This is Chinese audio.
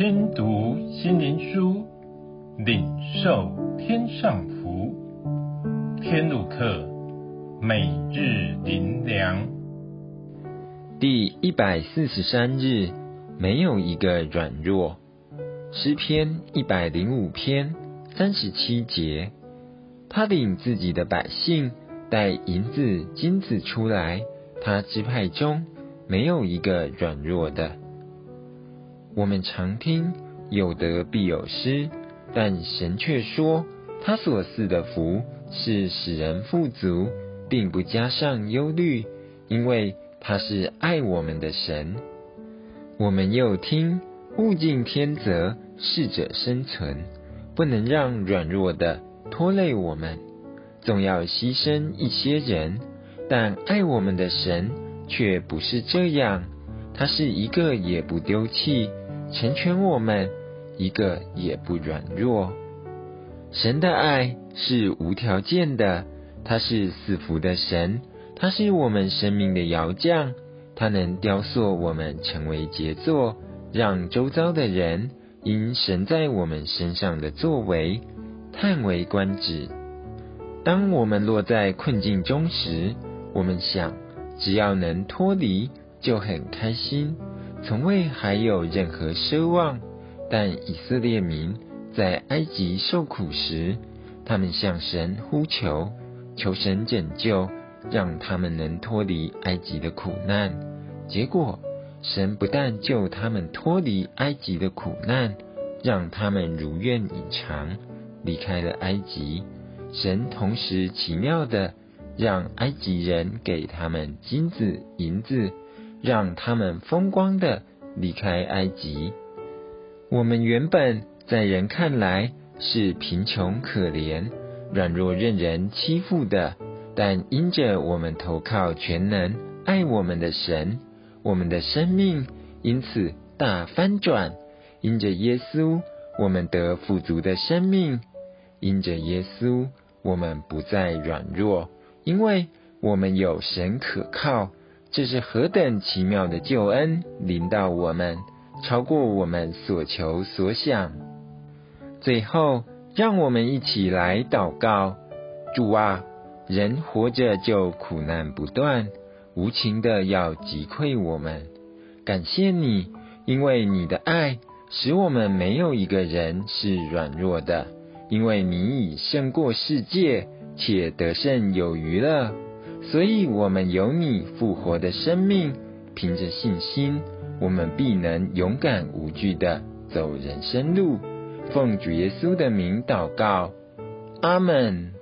听读心灵书，领受天上福。天路客，每日灵粮，第一百四十三日，没有一个软弱。诗篇一百零五篇三十七节，他领自己的百姓带银子金子出来，他支派中没有一个软弱的。我们常听有得必有失，但神却说，他所赐的福是使人富足，并不加上忧虑，因为他是爱我们的神。我们又听物竞天择，适者生存，不能让软弱的拖累我们，总要牺牲一些人，但爱我们的神却不是这样，他是一个也不丢弃。成全我们，一个也不软弱。神的爱是无条件的，他是赐福的神，他是我们生命的窑匠，他能雕塑我们成为杰作，让周遭的人因神在我们身上的作为叹为观止。当我们落在困境中时，我们想，只要能脱离，就很开心。从未还有任何奢望，但以色列民在埃及受苦时，他们向神呼求，求神拯救，让他们能脱离埃及的苦难。结果，神不但救他们脱离埃及的苦难，让他们如愿以偿，离开了埃及。神同时奇妙地让埃及人给他们金子银子。让他们风光的离开埃及。我们原本在人看来是贫穷可怜、软弱任人欺负的，但因着我们投靠全能爱我们的神，我们的生命因此大翻转。因着耶稣，我们得富足的生命；因着耶稣，我们不再软弱，因为我们有神可靠。这是何等奇妙的救恩临到我们，超过我们所求所想。最后，让我们一起来祷告：主啊，人活着就苦难不断，无情的要击溃我们。感谢你，因为你的爱使我们没有一个人是软弱的，因为你已胜过世界，且得胜有余了。所以，我们有你复活的生命，凭着信心，我们必能勇敢无惧的走人生路。奉主耶稣的名祷告，阿门。